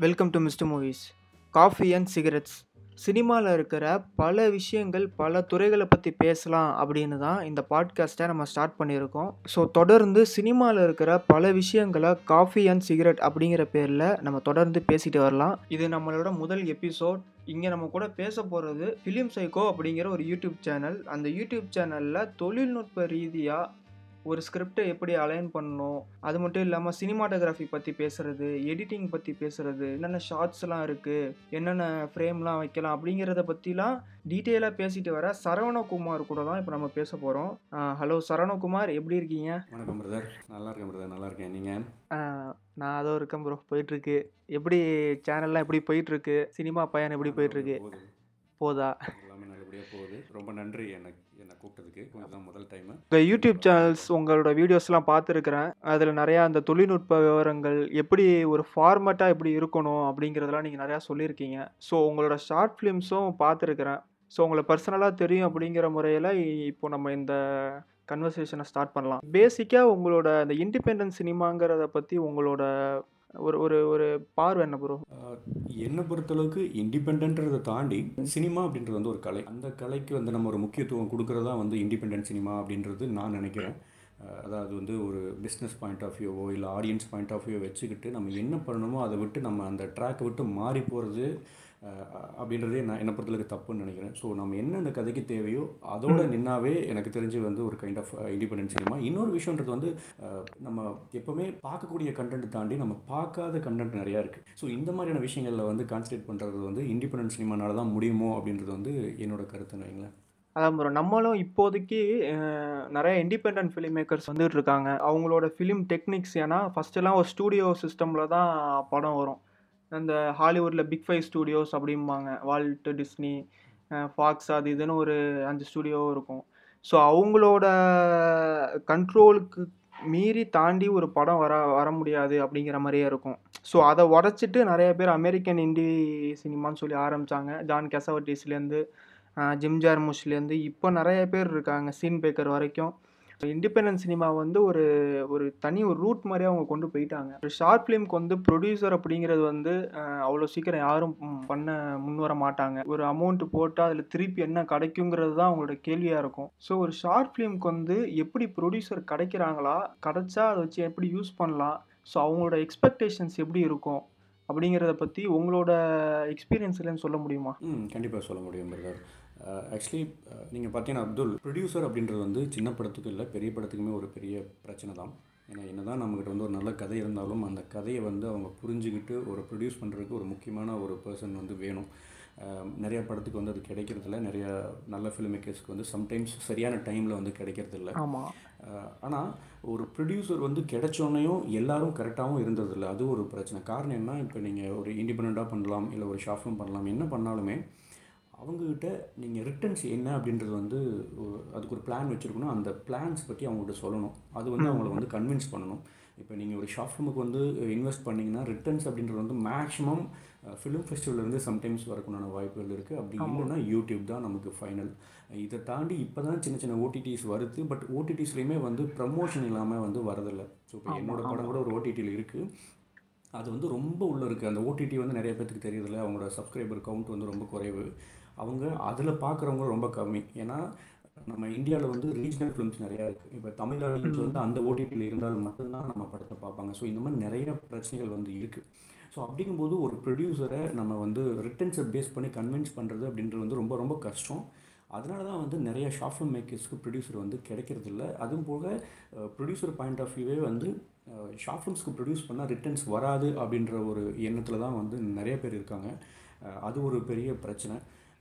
Welcome to mister movies coffee and cigarettes சினிமாவில் இருக்கிற பல விஷயங்கள் பல துறைகளை பற்றி பேசலாம் அப்படின்னு தான் இந்த பாட்காஸ்ட்டை நம்ம ஸ்டார்ட் பண்ணியிருக்கோம். ஸோ தொடர்ந்து சினிமாவில் இருக்கிற பல விஷயங்களை காஃபி அண்ட் சிகரெட் அப்படிங்கிற பேரில் நம்ம தொடர்ந்து பேசிட்டு வரலாம். இது நம்மளோட முதல் எபிசோட் இங்கே நம்ம கூட பேச போகிறது ஃபிலிம் சைக்கோ அப்படிங்கிற ஒரு யூடியூப் சேனல் அந்த யூடியூப் சேனலில் தொழில்நுட்ப ரீதியாக ஒரு ஸ்கிரிப்டை எப்படி அலைன் பண்ணணும்? அது மட்டும் இல்லாமல் சினிமாட்டோகிராஃபி பற்றி பேசுகிறது எடிட்டிங் பற்றி பேசுகிறது என்னென்ன ஷார்ட்ஸ்லாம் இருக்குது என்னென்ன ஃப்ரேம்லாம் வைக்கலாம் அப்படிங்கிறத பற்றிலாம் டீட்டெயிலாக பேசிட்டு வர சரவணகுமார் கூட தான் இப்போ நம்ம பேச போகிறோம் ஹலோ சரவணகுமார் எப்படி இருக்கீங்க? வணக்கம் பிரதர் நல்லா இருக்கேன் பிரதர் நல்லா இருக்கேன். நீங்கள் நான் அதோ இருக்கேன் ப்ரோ போயிட்டுருக்கு. எப்படி சேனல்லாம் எப்படி போயிட்டுருக்கு? சினிமா பயணம் எப்படி போயிட்டுருக்கு? போதா? நல்லபடியாக போகுது. ரொம்ப நன்றி எனக்கு என்னை கூப்பிட்டதுக்கு. இதுதான் முதல் டைம் உங்கள் யூடியூப் சேனல்ஸ் உங்களோட வீடியோஸ்லாம் பார்த்துருக்குறேன். அதில் நிறையா அந்த தொழில்நுட்ப விவரங்கள் எப்படி ஒரு ஃபார்மேட்டாக எப்படி இருக்கணும் அப்படிங்கிறதெல்லாம் நீங்கள் நிறையா சொல்லியிருக்கீங்க. ஸோ உங்களோட ஷார்ட் ஃபிலிம்ஸும் பார்த்துருக்குறேன். ஸோ உங்களை பர்சனலாக தெரியும் அப்படிங்கிற முறையில் இப்போ நம்ம இந்த கன்வர்சேஷனை ஸ்டார்ட் பண்ணலாம். பேசிக்காக உங்களோட அந்த இண்டிபெண்டன்ஸ் சினிமாங்கிறத பற்றி உங்களோட ஒரு ஒரு ஒரு பார்வை என்ன ப்ரோ என்னை பொறுத்தளவுக்கு இண்டிபெண்ட்ன்றதை தாண்டி சினிமா அப்படின்றது வந்து ஒரு கலை. அந்த கலைக்கு வந்து நம்ம ஒரு முக்கியத்துவம் கொடுக்குறதா வந்து இண்டிபெண்டன்ட் சினிமா அப்படின்றது நான் நினைக்கிறேன். அதாவது வந்து ஒரு பிஸ்னஸ் பாயிண்ட் ஆஃப் வியூவோ இல்லை ஆடியன்ஸ் பாயிண்ட் ஆஃப் வியூ வச்சுக்கிட்டு நம்ம என்ன பண்ணணுமோ அதை விட்டு நம்ம அந்த ட்ராக்கை விட்டு மாறி போகிறது அப்படின்றதே நான் என்னை பொறுத்தளவுக்கு தப்புன்னு நினைக்கிறேன். ஸோ நம்ம என்ன அந்த கதைக்கு தேவையோ அதோட நின்னாவே எனக்கு தெரிஞ்சு வந்து ஒரு கைண்ட் ஆஃப் இண்டிபெண்டன்ட் சினிமா. இன்னொரு விஷயன்றது வந்து நம்ம எப்போவுமே பார்க்கக்கூடிய கண்டென்ட் தாண்டி நம்ம பார்க்காத கண்டென்ட் நிறையா இருக்குது ஸோ இந்த மாதிரியான விஷயங்களில் வந்து கான்சன்ட்ரேட் பண்ணுறது வந்து இண்டிபெண்டன்ட் சினிமானால தான் முடியுமோ அப்படின்றது வந்து என்னோட கருத்துன்னு வைங்களேன். அதான் ப்ரோ நம்மளும் இப்போதைக்கு நிறைய இண்டிபெண்ட் ஃபிலிம் மேக்கர்ஸ் வந்துட்டு இருக்காங்க. அவங்களோட ஃபிலிம் டெக்னிக்ஸ் ஏன்னா ஃபஸ்ட்டெல்லாம் ஒரு ஸ்டூடியோ சிஸ்டமில் தான் படம் வரும். அந்த ஹாலிவுட்டில் பிக் ஃபைவ் ஸ்டூடியோஸ் அப்படிம்பாங்க. வால்ட் டிஸ்னி ஃபாக்ஸ் அது இதுன்னு ஒரு அஞ்சு ஸ்டூடியோ இருக்கும். ஸோ அவங்களோட கண்ட்ரோலுக்கு மீறி தாண்டி ஒரு படம் வர வர முடியாது அப்படிங்கிற மாதிரியே இருக்கும். ஸோ அதை உடச்சிட்டு நிறைய பேர் அமெரிக்கன் இண்டி சினிமான்னு சொல்லி ஆரம்பித்தாங்க ஜான் கெசவட்டிஸ்லேருந்து ஜிம் முஷ்லேருந்து இப்போ நிறைய பேர் இருக்காங்க சீன் பேக்கர் வரைக்கும். இண்டிபெண்டன்ஸ் சினிமா வந்து ஒரு ஒரு தனி ஒரு ரூட் மாதிரி அவங்க கொண்டு போயிட்டாங்க. ஒரு ஷார்ட் ஃபிலிம்க்கு வந்து ப்ரொடியூசர் அப்படிங்கிறது வந்து அவ்வளோ சீக்கிரம் யாரும் பண்ண முன் வர மாட்டாங்க. ஒரு அமௌண்ட் போட்டு அதில் திருப்பி என்ன கிடைக்குங்கிறது தான் அவங்களோட கேள்வியாக இருக்கும். ஸோ ஒரு ஷார்ட் ஃபிலிம்க்கு வந்து எப்படி ப்ரொடியூசர் கிடைக்கிறாங்களா? கிடைச்சா அதை வச்சு எப்படி யூஸ் பண்ணலாம்? ஸோ அவங்களோட எக்ஸ்பெக்டேஷன்ஸ் எப்படி இருக்கும்? அப்படிங்கிறத பற்றி உங்களோட எக்ஸ்பீரியன்ஸ்லன்னு சொல்ல முடியுமா? ம் கண்டிப்பாக சொல்ல முடியும் பிரதர். ஆக்சுவலி நீங்கள் பார்த்தீங்கன்னா அப்துல் ப்ரொடியூசர் அப்படின்றது வந்து சின்ன படத்துக்கு இல்லை பெரிய படத்துக்குமே ஒரு பெரிய பிரச்சனை தான். ஏன்னா என்ன தான் நம்மக்கிட்ட வந்து ஒரு நல்ல கதை இருந்தாலும் அந்த கதையை வந்து அவங்க புரிஞ்சுக்கிட்டு ஒரு ப்ரொடியூஸ் பண்ணுறதுக்கு ஒரு முக்கியமான ஒரு பர்சன் வந்து வேணும். நிறைய படத்துக்கு வந்து அது கிடைக்கிறதில்ல. நிறைய நல்ல ஃபிலிம் மேக்கர்ஸ்க்கு வந்து சம்டைம்ஸ் சரியான டைமில் வந்து கிடைக்கிறதில்ல. ஆமாம் ஆனால் ஒரு ப்ரொடியூசர் வந்து கிடைச்சோன்னையும் எல்லாரும் கரெக்டாகவும் இருந்ததில்ல. அது ஒரு பிரச்சனை. காரணம் என்ன? இப்போ நீங்கள் ஒரு இண்டிபெண்ட்டாக பண்ணலாம் இல்லை ஒரு ஷாஃபும் பண்ணலாம். என்ன பண்ணாலுமே அவங்கக்கிட்ட நீங்கள் ரிட்டர்ன்ஸ் என்ன அப்படின்றது வந்து அதுக்கு ஒரு பிளான் வச்சுருக்கணும். அந்த பிளான்ஸ் பற்றி அவங்கள்ட்ட சொல்லணும். அது வந்து அவங்கள வந்து கன்வின்ஸ் பண்ணணும். இப்போ நீங்கள் ஒரு ஷார்ட் ஃபிலிமுக்கு வந்து இன்வெஸ்ட் பண்ணிங்கன்னா ரிட்டர்ன்ஸ் அப்படின்றது வந்து மேக்ஸிமம் ஃபிலிம் ஃபெஸ்டிவல்லேருந்து சம்டைம்ஸ் வரக்குண்டான வாய்ப்புகள் இருக்குது அப்படி இல்லைன்னா யூடியூப் தான் நமக்கு ஃபைனல் இதை தாண்டி இப்போ தான் சின்ன சின்ன ஓடிடிஸ் வருது. பட் ஓடிடிஸ்லேயுமே வந்து ப்ரமோஷன் இல்லாமல் வந்து வரதில்லை. ஸோ இப்போ என்னோட படம் கூட ஒரு ஓடிடியில் இருக்குது அது வந்து ரொம்ப உள்ளே இருக்குது அந்த ஓடிடி வந்து நிறைய பேத்துக்கு தெரியறதில்ல அவங்களோட சப்ஸ்கிரைபர் கவுண்ட் வந்து ரொம்ப குறைவு. அவங்க அதில் பார்க்குறவங்க ரொம்ப கம்மி. ஏன்னா நம்ம இந்தியாவில் வந்து ரீஜனல் ஃபிலிம்ஸ் நிறையா இருக்குது இப்போ தமிழ் ஆடியன்ஸ் வந்து அந்த ஓடிடியில் இருந்தால் மட்டும்தான் நம்ம படத்தை பார்ப்பாங்க. ஸோ இந்த மாதிரி நிறைய பிரச்சனைகள் வந்து இருக்குது ஸோ அப்படிங்கும்போது ஒரு ப்ரொடியூசரை நம்ம வந்து ரிட்டர்ன்ஸை பேஸ் பண்ணி கன்வின்ஸ் பண்ணுறது அப்படின்றது வந்து ரொம்ப ரொம்ப கஷ்டம். அதனால தான் வந்து நிறைய ஷார்ட் ஃபிலிம் மேக்கர்ஸ்க்கு ப்ரொடியூசர் வந்து கிடைக்கிறதில்ல. அதுவும் போக ப்ரொடியூசர் பாயிண்ட் ஆஃப் வியூவே வந்து ஷார்ட் ஃபிலிம்ஸ்க்கு ப்ரொடியூஸ் பண்ணால் ரிட்டர்ன்ஸ் வராது அப்படின்ற ஒரு எண்ணத்தில் தான் வந்து நிறைய பேர் இருக்காங்க. அது ஒரு பெரிய பிரச்சனை.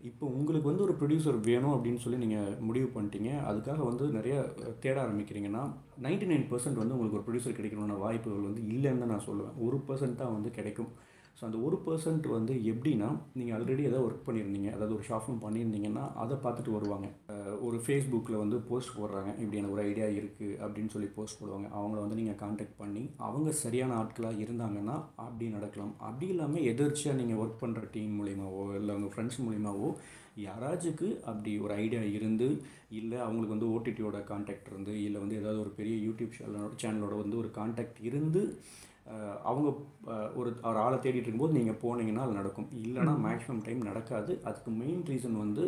இப்போ உங்களுக்கு வந்து ஒரு ப்ரொடியூசர் வேணும் அப்படின்னு சொல்லி நீங்கள் முடிவு பண்ணிட்டீங்க. அதுக்காக வந்து நிறைய தேட ஆரம்பிக்கிறீங்கன்னா 99% நைன் பர்சன்ட் வந்து உங்களுக்கு ஒரு ப்ரொடியூசர் கிடைக்கணும்னு வாய்ப்புகள் வந்து இல்லைன்னு தான் நான் சொல்லுவேன். ஒரு பர்சன்ட் தான் வந்து கிடைக்கும். ஸோ அந்த ஒரு பர்சன்ட் வந்து எப்படின்னா நீங்கள் ஆல்ரெடி ஏதாவது ஒர்க் பண்ணியிருந்தீங்க அதாவது ஒரு ஷாஃபும் பண்ணியிருந்தீங்கன்னா அதை பார்த்துட்டு வருவாங்க. ஒரு ஃபேஸ்புக்கில் வந்து போஸ்ட் போடுறாங்க இப்படி எனக்கு ஒரு ஐடியா இருக்குது அப்படின்னு சொல்லி போஸ்ட் போடுவாங்க. அவங்கள வந்து நீங்கள் காண்டாக்ட் பண்ணி அவங்க சரியான ஆட்களாக இருந்தாங்கன்னா அப்படி நடக்கலாம். அப்படி இல்லாமல் எதிர்ச்சியாக நீங்கள் ஒர்க் பண்ணுற டீம் மூலியமாகவோ இல்லை உங்கள் ஃப்ரெண்ட்ஸ் மூலிமாவோ யாராச்சுக்கு அப்படி ஒரு ஐடியா இருந்து இல்லை அவங்களுக்கு வந்து ஓடிடியோட காண்டாக்ட் இருந்து இல்லை வந்து ஏதாவது ஒரு பெரிய யூடியூப் சேனலோட சேனலோட வந்து ஒரு கான்டாக்ட் இருந்து அவங்க ஒரு ஒரு ஆளை தேடிட்டு இருக்கும்போது நீங்கள் போனீங்கன்னா அது நடக்கும். இல்லைனா மேக்ஸிமம் டைம் நடக்காது. அதுக்கு மெயின் ரீசன் வந்து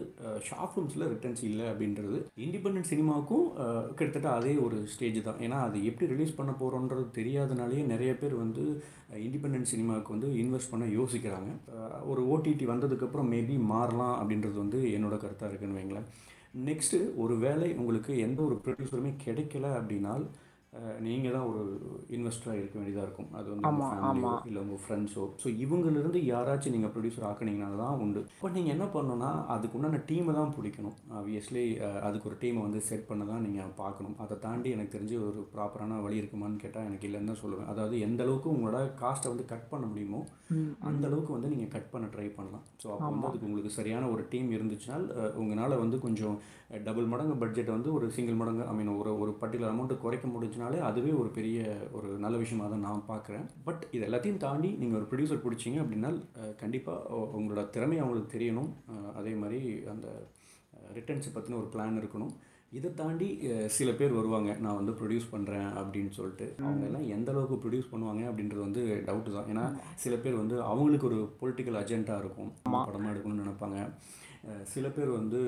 ஷார்ட் ஃபிலிம்ஸில் ரிட்டர்ன்ஸ் இல்லை அப்படின்றது. இண்டிபெண்டன்ட் சினிமாவுக்கும் கிட்டத்தட்ட அதே ஒரு ஸ்டேஜ் தான். ஏன்னா அது எப்படி ரிலீஸ் பண்ண போகிறோன்றது தெரியாதனாலேயே நிறைய பேர் வந்து இண்டிபெண்டன்ட் சினிமாவுக்கு வந்து இன்வெஸ்ட் பண்ண யோசிக்கிறாங்க. ஒரு ஓடிடி வந்ததுக்கப்புறம் மேபி மாறலாம் அப்படின்றது வந்து என்னோட கருத்தாக இருக்குன்னு வைங்களேன். நெக்ஸ்ட்டு ஒரு வேளை உங்களுக்கு எந்த ஒரு ப்ரொடியூசருமே கிடைக்கல அப்படின்னால் நீங்கள் தான் ஒரு இன்வெஸ்டராக இருக்க வேண்டியதாக இருக்கும். அது வந்து உங்கள் ஃபேமிலியோ. இல்லை உங்கள் ஃப்ரெண்ட்ஸோ ஸோ இவங்களிருந்து யாராச்சும் நீங்கள் ப்ரொடியூசர் ஆக்குனீங்கன்னா தான் உண்டு. இப்போ நீங்கள் என்ன பண்ணணும்னா அதுக்கு உண்டான டீமை தான் பிடிக்கணும். ஆப்வியஸ்லி அதுக்கு ஒரு டீமை வந்து செட் பண்ண தான் நீங்கள் பார்க்கணும். அதை தாண்டி எனக்கு தெரிஞ்சு ஒரு ப்ராப்பரான வழி இருக்குமான்னு கேட்டால் எனக்கு இல்லைன்னு தான் சொல்லுவேன். அதாவது எந்த அளவுக்கு உங்களோட காஸ்ட்டை வந்து கட் பண்ண முடியுமோ அந்த அளவுக்கு வந்து நீங்கள் கட் பண்ண ட்ரை பண்ணலாம். ஸோ அப்போ வந்து அதுக்கு உங்களுக்கு சரியான ஒரு டீம் இருந்துச்சுனால் உங்களால் வந்து கொஞ்சம் டபுள் மடங்கு பட்ஜெட் வந்து ஒரு சிங்கிள் மடங்கு ஐ மீன் ஒரு ஒரு பர்டிகுலர் அமௌண்ட்டு குறைக்க முடிஞ்சுனாலே அதுவே ஒரு பெரிய ஒரு நல்ல விஷயமாக தான் நான் பார்க்குறேன். பட் இது எல்லாத்தையும் தாண்டி நீங்கள் ஒரு ப்ரொடியூசர் பிடிச்சிங்க அப்படின்னா கண்டிப்பாக உங்களோட திறமை அவங்களுக்கு தெரியணும். அதே மாதிரி அந்த ரிட்டர்ன்ஸை பற்றின ஒரு பிளான் இருக்கணும். இதை தாண்டி சில பேர் வருவாங்க. நான் வந்து ப்ரொடியூஸ் பண்ணுறேன் அப்படின்னு சொல்லிட்டு. அவங்க எல்லாம் எந்த அளவுக்கு ப்ரொடியூஸ் பண்ணுவாங்க அப்படின்றது வந்து டவுட்டு தான். ஏன்னா சில பேர் வந்து அவங்களுக்கு ஒரு பொலிட்டிக்கல் அஜெண்டா இருக்கும். படமாக எடுக்கணும்னு நினைப்பாங்க. சில பேர் வந்து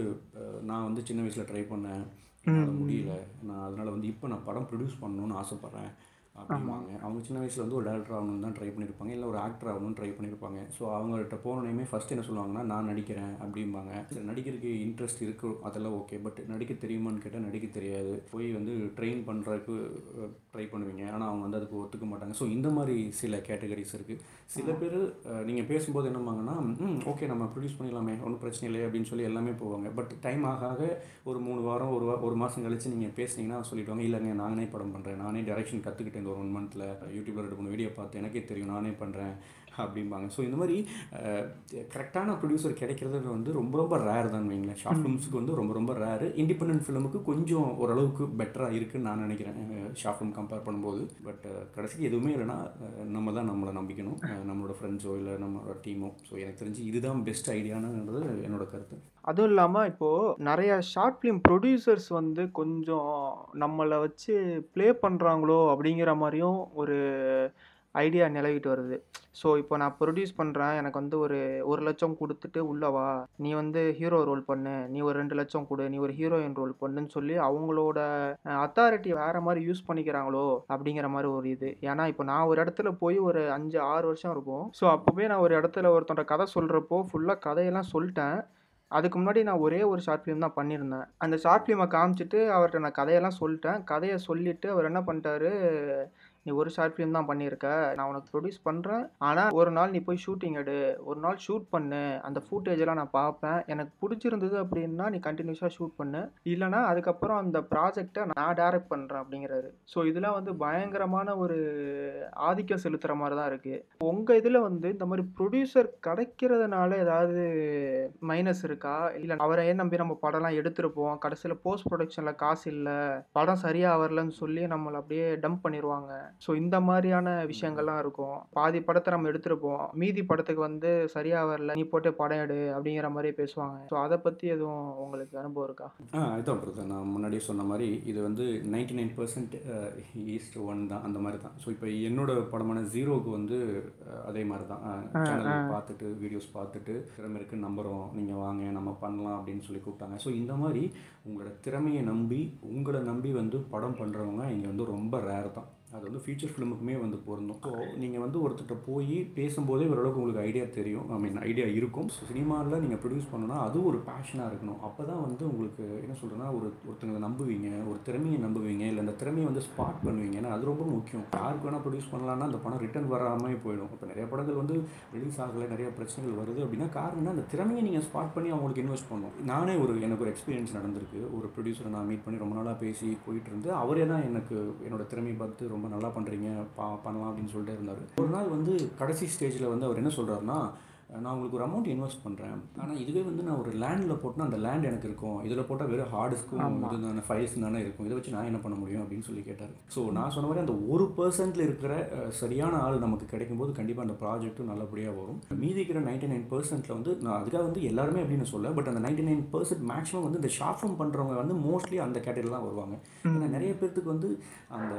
நான் வந்து சின்ன வயசில் ட்ரை பண்ணேன். முடியல. நான் அதனால் வந்து இப்போ நான் படம் ப்ரொடியூஸ் பண்ணணும்னு ஆசைப்பட்றேன். அப்படிம்பாங்க. அவங்க சின்ன வயசில் வந்து ஒரு டேரக்டர் ஆகணும்னு தான் ட்ரை பண்ணியிருப்பாங்க இல்லை ஒரு ஆக்டர் ஆகணும்னு ட்ரை பண்ணியிருப்பாங்க ஸோ அவங்கள்ட்ட போனோடனே ஃபஸ்ட் என்ன சொல்லுவாங்கன்னா நான் நடிக்கிறேன் அப்படிம்பாங்க. நடிக்கிறதுக்கு இன்ட்ரெஸ்ட் இருக்கு அதெல்லாம் ஓகே பட் நடிக்க தெரியுமான்னு கேட்டால் நடிக்க தெரியாது. போய் வந்து ட்ரெயின் பண்ணுறதுக்கு ட்ரை பண்ணுவீங்க. ஆனால் அவங்க வந்து அதுக்கு ஒத்துக்க மாட்டாங்க. ஸோ இந்த மாதிரி சில கேட்டகரிஸ் இருக்குது சில பேர் நீங்கள் பேசும்போது என்னம்பாங்கன்னா ஓகே நம்ம ப்ரொடியூஸ் பண்ணிடலாமே. ஒன்றும் பிரச்சனை இல்லை அப்படின்னு சொல்லி எல்லாமே போவாங்க. பட் டைம் ஆக ஆக ஒரு மூணு வாரம் ஒரு ஒரு மாதம் கழிச்சு நீங்கள் பேசுனீங்கன்னா சொல்லிடுவாங்க இல்லைங்க நானே படம் பண்ணுறேன் நானே டைரக்ஷன் கற்றுக்கிட்டேன் இந்த ஒரு ஒன் மந்தில் யூடியூப்பில் ரெண்டு மூணு வீடியோ பார்த்து எனக்கே தெரியும் நானே பண்ணுறேன் அப்படிம்பாங்க. ஸோ இந்த மாதிரி கரெக்டான ப்ரொடியூசர் கிடைக்கிறது வந்து ரொம்ப ரொம்ப ரேர் தான் வைங்களேன். ஷார்ட் ஃபிலிம்ஸுக்கு வந்து ரொம்ப ரொம்ப ரேரு இண்டிபெண்டன்ட் ஃபிலிமுக்கு கொஞ்சம் ஓரளவுக்கு பெட்டராக இருக்குன்னு நான் நினைக்கிறேன். ஷார்ட் ஃபிலிம் கம்பேர் பண்ணும்போது. பட் கடைசிக்கு எதுவுமே இல்லைன்னா நம்ம தான் நம்மளை நம்பிக்கணும். நம்மளோட ஃப்ரெண்ட்ஸோ இல்லை நம்மளோட டீமோ ஸோ எனக்கு தெரிஞ்சு இதுதான் பெஸ்ட் ஐடியானுன்றது என்னோட கருத்து. அதுவும் இல்லாமல் இப்போது நிறைய ஷார்ட் ஃபிலிம் ப்ரொடியூசர்ஸ் வந்து கொஞ்சம் நம்மளை வச்சு ப்ளே பண்ணுறாங்களோ அப்படிங்கிற மாதிரியும் ஒரு ஐடியா நிலவிட்டு வருது. ஸோ இப்போ நான் ப்ரொடியூஸ் பண்ணுறேன் எனக்கு வந்து ஒரு ஒரு லட்சம் கொடுத்துட்டு உள்ளவா நீ வந்து ஹீரோ ரோல் பண்ணு. நீ ஒரு ரெண்டு லட்சம் கொடு. நீ ஒரு ஹீரோயின் ரோல் பண்ணுன்னு சொல்லி அவங்களோட அத்தாரிட்டி வேற மாதிரி யூஸ் பண்ணிக்கிறாங்களோ அப்படிங்கிற மாதிரி ஒரு இது. ஏன்னா இப்போ நான் ஒரு இடத்துல போய் ஒரு அஞ்சு ஆறு வருஷம் இருக்கும். ஸோ அப்போவே நான் ஒரு இடத்துல ஒருத்தோட கதை சொல்கிறப்போ ஃபுல்லாக கதையெல்லாம் சொல்லிட்டேன். அதுக்கு முன்னாடி நான் ஒரே ஒரு ஷார்ட் ஃபிலிம் தான் பண்ணியிருந்தேன். அந்த ஷார்ட் ஃபிலிமை காமிச்சிட்டு அவர்கிட்ட நான் கதையெல்லாம் சொல்லிட்டேன். கதையை சொல்லிவிட்டு அவர் என்ன பண்ணிட்டாரு? நீ ஒரு ஷார்ட் ஃபிலிம் தான் பண்ணியிருக்க நான் உனக்கு ப்ரொடியூஸ் பண்ணுறேன் ஆனால் ஒரு நாள் நீ போய் ஷூட்டிங் எடு. ஒரு நாள் ஷூட் பண்ணு. அந்த ஃபூட்டேஜெல்லாம் நான் பார்ப்பேன். எனக்கு பிடிச்சிருந்தது அப்படின்னா நீ கண்டினியூஸாக ஷூட் பண்ணு. இல்லைனா அதுக்கப்புறம் அந்த ப்ராஜெக்டை நான் டைரக்ட் பண்ணுறேன் அப்படிங்கிறாரு. ஸோ இதெல்லாம் வந்து பயங்கரமான ஒரு ஆதிக்கம் செலுத்துகிற மாதிரி தான் இருக்குது உங்கள் இதில் வந்து இந்த மாதிரி ப்ரொடியூசர் கிடைக்கிறதுனால ஏதாவது மைனஸ் இருக்கா? இல்லை அவரை ஏன் நம்பி நம்ம படம்லாம் எடுத்துருப்போம்? கடைசியில் போஸ்ட் ப்ரொடக்ஷனில் காசு இல்லை. படம் சரியாக வரலன்னு சொல்லி நம்மளை அப்படியே டம்ப் பண்ணிடுவாங்க ஸோ இந்த மாதிரியான விஷயங்கள்லாம் இருக்கும். பாதி படத்தை நம்ம எடுத்திருப்போம். மீதி படத்துக்கு வந்து சரியாக வரல நீ போட்டு படம் எடு அப்படிங்கிற மாதிரி பேசுவாங்க. ஸோ அதை பற்றி எதுவும் உங்களுக்கு அனுபவம் இருக்கா? ஆ இதுதான் பிரதர். நான் முன்னாடியே சொன்ன மாதிரி இது வந்து ninety nine percent east one தான். அந்த மாதிரி தான். ஸோ இப்போ என்னோட படமான ஜீரோவுக்கு வந்து அதே மாதிரி தான். சேனல் பார்த்துட்டு வீடியோஸ் பார்த்துட்டு திறமை இருக்குன்னு நம்புகிறோம் நீங்கள் வாங்க நம்ம பண்ணலாம் அப்படின்னு சொல்லி கூப்பிட்டாங்க. ஸோ இந்த மாதிரி உங்களோட திறமையை நம்பி உங்களை நம்பி வந்து படம் பண்ணுறவங்க இங்கே வந்து ரொம்ப ரேர் தான். அது வந்து ஃபீச்சர் ஃபிலிமுக்குமே வந்து பொருந்தும். ஸோ நீங்கள் வந்து ஒருத்தர்கிட்ட போய் பேசும்போதே ஓரளவுக்கு உங்களுக்கு ஐடியா தெரியும். ஐ மீன் ஐடியா இருக்கும். ஸோ சினிமாவில் நீங்கள் ப்ரொடியூஸ் பண்ணணும்னா அது ஒரு பேஷனாக இருக்கணும். அப்போ தான் வந்து உங்களுக்கு என்ன சொல்கிறேன்னா ஒரு ஒருத்தங்களை நம்புவீங்க ஒரு திறமையை நம்புவீங்க இல்லை அந்த திறமையை வந்து ஸ்பாட் பண்ணுவீங்க. ஏன்னா அது ரொம்ப முக்கியம். யாருக்கு வேணால் ப்ரொடியூஸ் பண்ணலான்னா அந்த பணம் ரிட்டர்ன் வராமல் போயிடும். இப்போ நிறைய படங்கள் வந்து ரிலீஸ் ஆகலை நிறைய பிரச்சனைகள் வருது அப்படின்னா காரணம்னா அந்த திறமையை நீங்கள் ஸ்பாட் பண்ணி அவங்களுக்கு இன்வெஸ்ட் பண்ணணும். நானே ஒரு எனக்கு ஒரு எக்ஸ்பீரியன்ஸ் நடந்திருக்கு. ஒரு ப்ரொடியூசரை நான் மீட் பண்ணி ரொம்ப நாளாக பேசி போயிட்டு இருந்து அவரே தான் எனக்கு என்னோட திறமையை பார்த்து ரொம்ப நல்லா பண்ணுறீங்க பா பண்ணலாம் அப்படின்னு சொல்லிட்டு இருந்தார். ஒரு நாள் வந்து கடைசி ஸ்டேஜில் வந்து அவர் என்ன சொல்கிறாருன்னா நான் உங்களுக்கு ஒரு அமௌண்ட் இன்வெஸ்ட் பண்ணுறேன் ஆனால் இதுவே வந்து நான் ஒரு லேண்டில் போட்டுனா அந்த லேண்ட் எனக்கு இருக்கும். இதில் போட்டால் வெறும் ஹார்டிஸ்க்கும் இது தானே ஃபைல்ஸ் தானே இருக்கும். இதை வச்சு நான் என்ன பண்ண முடியும்? அப்படின்னு சொல்லி கேட்டார். ஸோ நான் சொன்ன மாதிரி அந்த ஒரு பர்சன்ட்டில் இருக்கிற சரியான ஆள் நமக்கு கிடைக்கும்போது கண்டிப்பாக அந்த ப்ராஜெக்ட்டும் நல்லபடியாக வரும். மீதி இருக்கிற நைன்டி நைன் பர்சன்ட்டில் வந்து நான் அதுக்காக வந்து எல்லாருமே அப்படின்னு சொல்ல பட் அந்த நைன்டி நைன் பர்சன்ட் மேக்ஸிமம் வந்து இந்த ஷார்ட் ஃபிலிம் பண்ணுறவங்க வந்து மோஸ்ட்லி அந்த கேட்டகரியில் தான் வருவாங்க. ஏன்னா நிறைய பேர்த்துக்கு வந்து அந்த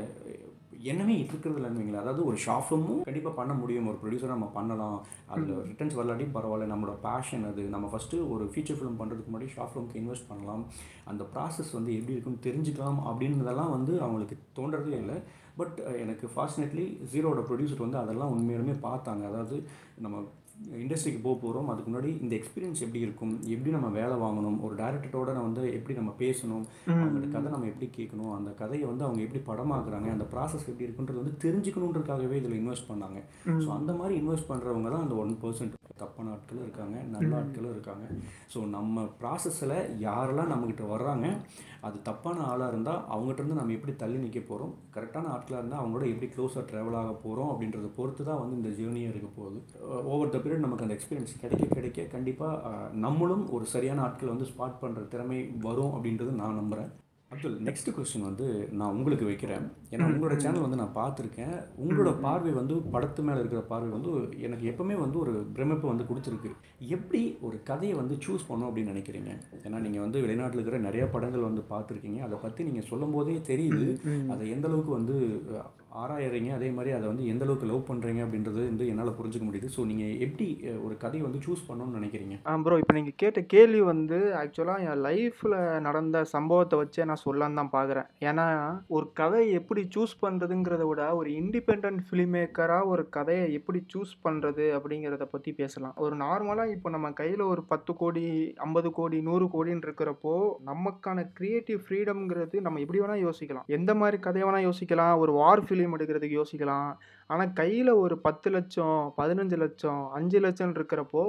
எண்ணமே இருக்கிறது இல்லைன்னு வைங்களேன். அதாவது ஒரு ஷார்ட் ஃபிலிமும் கண்டிப்பாக பண்ண முடியும். ஒரு ப்ரொடியூசராக நம்ம பண்ணலாம். அதில் ரிட்டர்ன்ஸ் வரலாட்டி பரவாயில்ல. நம்மளோட பேஷன் அது. நம்ம ஃபஸ்ட்டு ஒரு ஃபீச்சர் ஃபிலிம் பண்ணுறதுக்கு முன்னாடி ஷார்ட் ஃபிலிம்க்கு இன்வெஸ்ட் பண்ணலாம். அந்த ப்ராசஸ் வந்து எப்படி இருக்குன்னு தெரிஞ்சுக்கலாம் அப்படின்றதெல்லாம் வந்து அவங்களுக்கு தோன்றதே இல்லை. பட் எனக்கு ஃபார்ச்சுனேட்லி ஜீரோட ப்ரொடியூசர் வந்து அதெல்லாம் உண்மையாலுமே பார்த்தாங்க. அதாவது நம்ம இண்டஸ்ட்ரிக்கு போக போகிறோம் அதுக்கு முன்னாடி இந்த எக்ஸ்பீரியன்ஸ் எப்படி இருக்கும்? எப்படி நம்ம வேலை வாங்கணும்? ஒரு டேரக்டரோட நான் வந்து எப்படி நம்ம பேசணும்? அவங்களோட கதை நம்ம எப்படி கேட்கணும்? அந்த கதையை வந்து அவங்க எப்படி படமாக்குறாங்க? அந்த ப்ராசஸ் எப்படி இருக்குன்றது வந்து தெரிஞ்சுக்கணுன்றதுக்காகவே இதில் இன்வெஸ்ட் பண்ணாங்க. ஸோ அந்த மாதிரி இன்வெஸ்ட் பண்ணுறவங்க தான் அந்த ஒன் பர்சன்ட் தப்பான ஆட்களும் இருக்காங்க நல்ல ஆட்களும் இருக்காங்க. ஸோ நம்ம ப்ராசஸில் யாரெல்லாம் நம்மக்கிட்ட வர்றாங்க அது தப்பான ஆளாக இருந்தால் அவங்ககிட்ட இருந்து நம்ம எப்படி தள்ளி நிற்க போகிறோம் கரெக்டான ஆட்களாக இருந்தால் அவங்களோட எப்படி க்ளோஸாக ட்ராவல் ஆக போகிறோம் அப்படின்றத பொறுத்து தான் வந்து இந்த ஜேர்னியாக இருக்க போகுது. ஓவர் த பீரியட் நமக்கு அந்த எக்ஸ்பீரியன்ஸ் கிடைக்க கிடைக்க கண்டிப்பாக நம்மளும் ஒரு சரியான ஆட்கள் வந்து ஸ்பாட் பண்ணுற திறமை வரும் அப்படின்றது நான் நம்புகிறேன் அப்துல் நெக்ஸ்ட் கொஸ்டின் வந்து நான் உங்களுக்கு வைக்கிறேன். ஏன்னா உங்களோட சேனல் வந்து நான் பார்த்துருக்கேன். உங்களோட பார்வை வந்து படத்து மேலே இருக்கிற பார்வை வந்து எனக்கு எப்பவுமே வந்து ஒரு பிரமிப்பை வந்து கொடுத்துருக்கு. எப்படி ஒரு கதையை வந்து சூஸ் பண்ணணும் அப்படின்னு நினைக்கிறீங்க? ஏன்னா நீங்கள் வந்து வெளிநாட்டில் இருக்கிற நிறைய படங்கள் வந்து பார்த்துருக்கீங்க. அதை பற்றி நீங்கள் சொல்லும் போதே தெரியுது அதை எந்த அளவுக்கு வந்து ஆராயறீங்க அதே மாதிரி அதை வந்து எந்த அளவுக்கு லவ் பண்ணுறீங்க அப்படின்றது வந்து என்னால் புரிஞ்சுக்க முடியுது. ஸோ நீங்கள் எப்படி ஒரு கதையை வந்து சூஸ் பண்ணணும்னு நினைக்கிறீங்க? ப்ரோ இப்போ நீங்கள் கேட்ட கேள்வி வந்து ஆக்சுவலாக என் லைஃப்பில் நடந்த சம்பவத்தை வச்சே நான் சொல்லலான்னு தான் பார்க்குறேன் ஏன்னா ஒரு கதையை எப்படி சூஸ் பண்ணுறதுங்கிறத விட ஒரு இண்டிபெண்ட் ஃபிலிம் மேக்கராக ஒரு கதையை எப்படி சூஸ் பண்ணுறது அப்படிங்கிறத பற்றி பேசலாம். ஒரு நார்மலாக இப்போ நம்ம கையில் ஒரு பத்து கோடி ஐம்பது கோடி நூறு கோடின்னு இருக்கிறப்போ நமக்கான க்ரியேட்டிவ் ஃப்ரீடம்ங்கிறது நம்ம எப்படி வேணால் யோசிக்கலாம். எந்த மாதிரி கதையை வேணால் யோசிக்கலாம். ஒரு வார் ஃபிலிம் எடுக்கிறதுக்கு யோசிக்கலாம். ஆனால் கையில் ஒரு பத்து லட்சம் பதினஞ்சு லட்சம் அஞ்சு லட்சம் இருக்கிறப்போ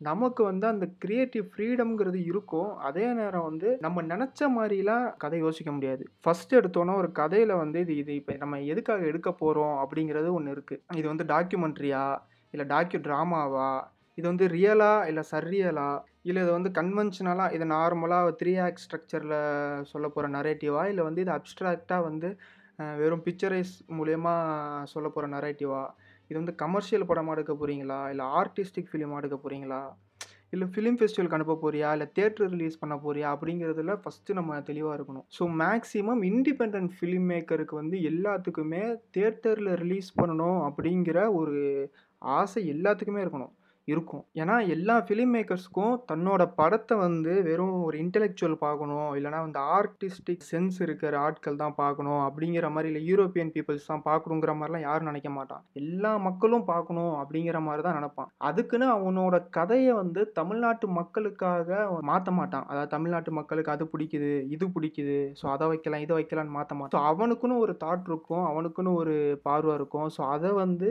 நமக்கு வந்து அந்த கிரியேட்டிவ் ஃப்ரீடம்ங்கிறது இருக்கும். அதே நேரம் வந்து நம்ம நினச்ச மாதிரிலாம் கதை யோசிக்க முடியாது. ஃபர்ஸ்ட் எடுத்தோன்னா ஒரு கதையில் வந்து இது இது இப்போ நம்ம எதுக்காக எடுக்க போகிறோம் அப்படிங்கிறது ஒன்று இருக்குது இது வந்து டாக்குமெண்ட்ரியா இல்லை டாக்யூ ட்ராமாவா இது வந்து ரியலா இல்லை சர்ரியலா இல்லை இது வந்து கன்வென்ஷனலாக இது நார்மலாக த்ரீ ஆக்ட் ஸ்ட்ரக்சரில் சொல்ல போகிற நரேட்டிவா இல்லை வந்து இது அப்ட்ராக்டாக வந்து வெறும் பிக்சரைஸ் மூலயமா சொல்ல போகிற நரேட்டிவா இது வந்து கமர்ஷியல் படமாக எடுக்க போகிறீங்களா இல்லை ஆர்டிஸ்டிக் ஃபிலிமாக எடுக்க போகிறீங்களா இல்லை ஃபிலிம் ஃபெஸ்டிவலுக்கு அனுப்ப போறியா? இல்லை தேட்டர் ரிலீஸ் பண்ண போறியா? அப்படிங்கிறதுல ஃபஸ்ட்டு நம்ம தெளிவாக இருக்கணும். ஸோ மேக்ஸிமம் இண்டிபெண்ட் ஃபிலிம் மேக்கருக்கு வந்து எல்லாத்துக்குமே தேட்டரில் ரிலீஸ் பண்ணணும் அப்படிங்கிற ஒரு ஆசை எல்லாத்துக்குமே இருக்கணும். இருக்கும். ஏன்னா எல்லா ஃபிலிம் மேக்கர்ஸ்க்கும் தன்னோட படத்தை வந்து வெறும் ஒரு இன்டெலெக்சுவல் பார்க்கணும். இல்லைனா வந்து ஆர்டிஸ்டிக் சென்ஸ் இருக்கிற ஆட்கள் தான் பார்க்கணும். அப்படிங்கிற மாதிரி இல்லை யூரோப்பியன் பீப்புள்ஸ் தான் பார்க்கணுங்கிற மாதிரிலாம் யாரும் நினைக்க மாட்டான். எல்லா மக்களும் பார்க்கணும் அப்படிங்கிற மாதிரி தான் நினைப்பான். அதுக்குன்னு அவனோட கதையை வந்து தமிழ்நாட்டு மக்களுக்காக மாற்ற மாட்டான். அதாவது தமிழ்நாட்டு மக்களுக்கு அது பிடிக்குது இது பிடிக்குது ஸோ அதை வைக்கலாம் இதை வைக்கலாம்னு மாற்ற மாட்டான். ஸோ அவனுக்குன்னு ஒரு தாட் இருக்கும் அவனுக்குன்னு ஒரு பார்வை இருக்கும். ஸோ அதை வந்து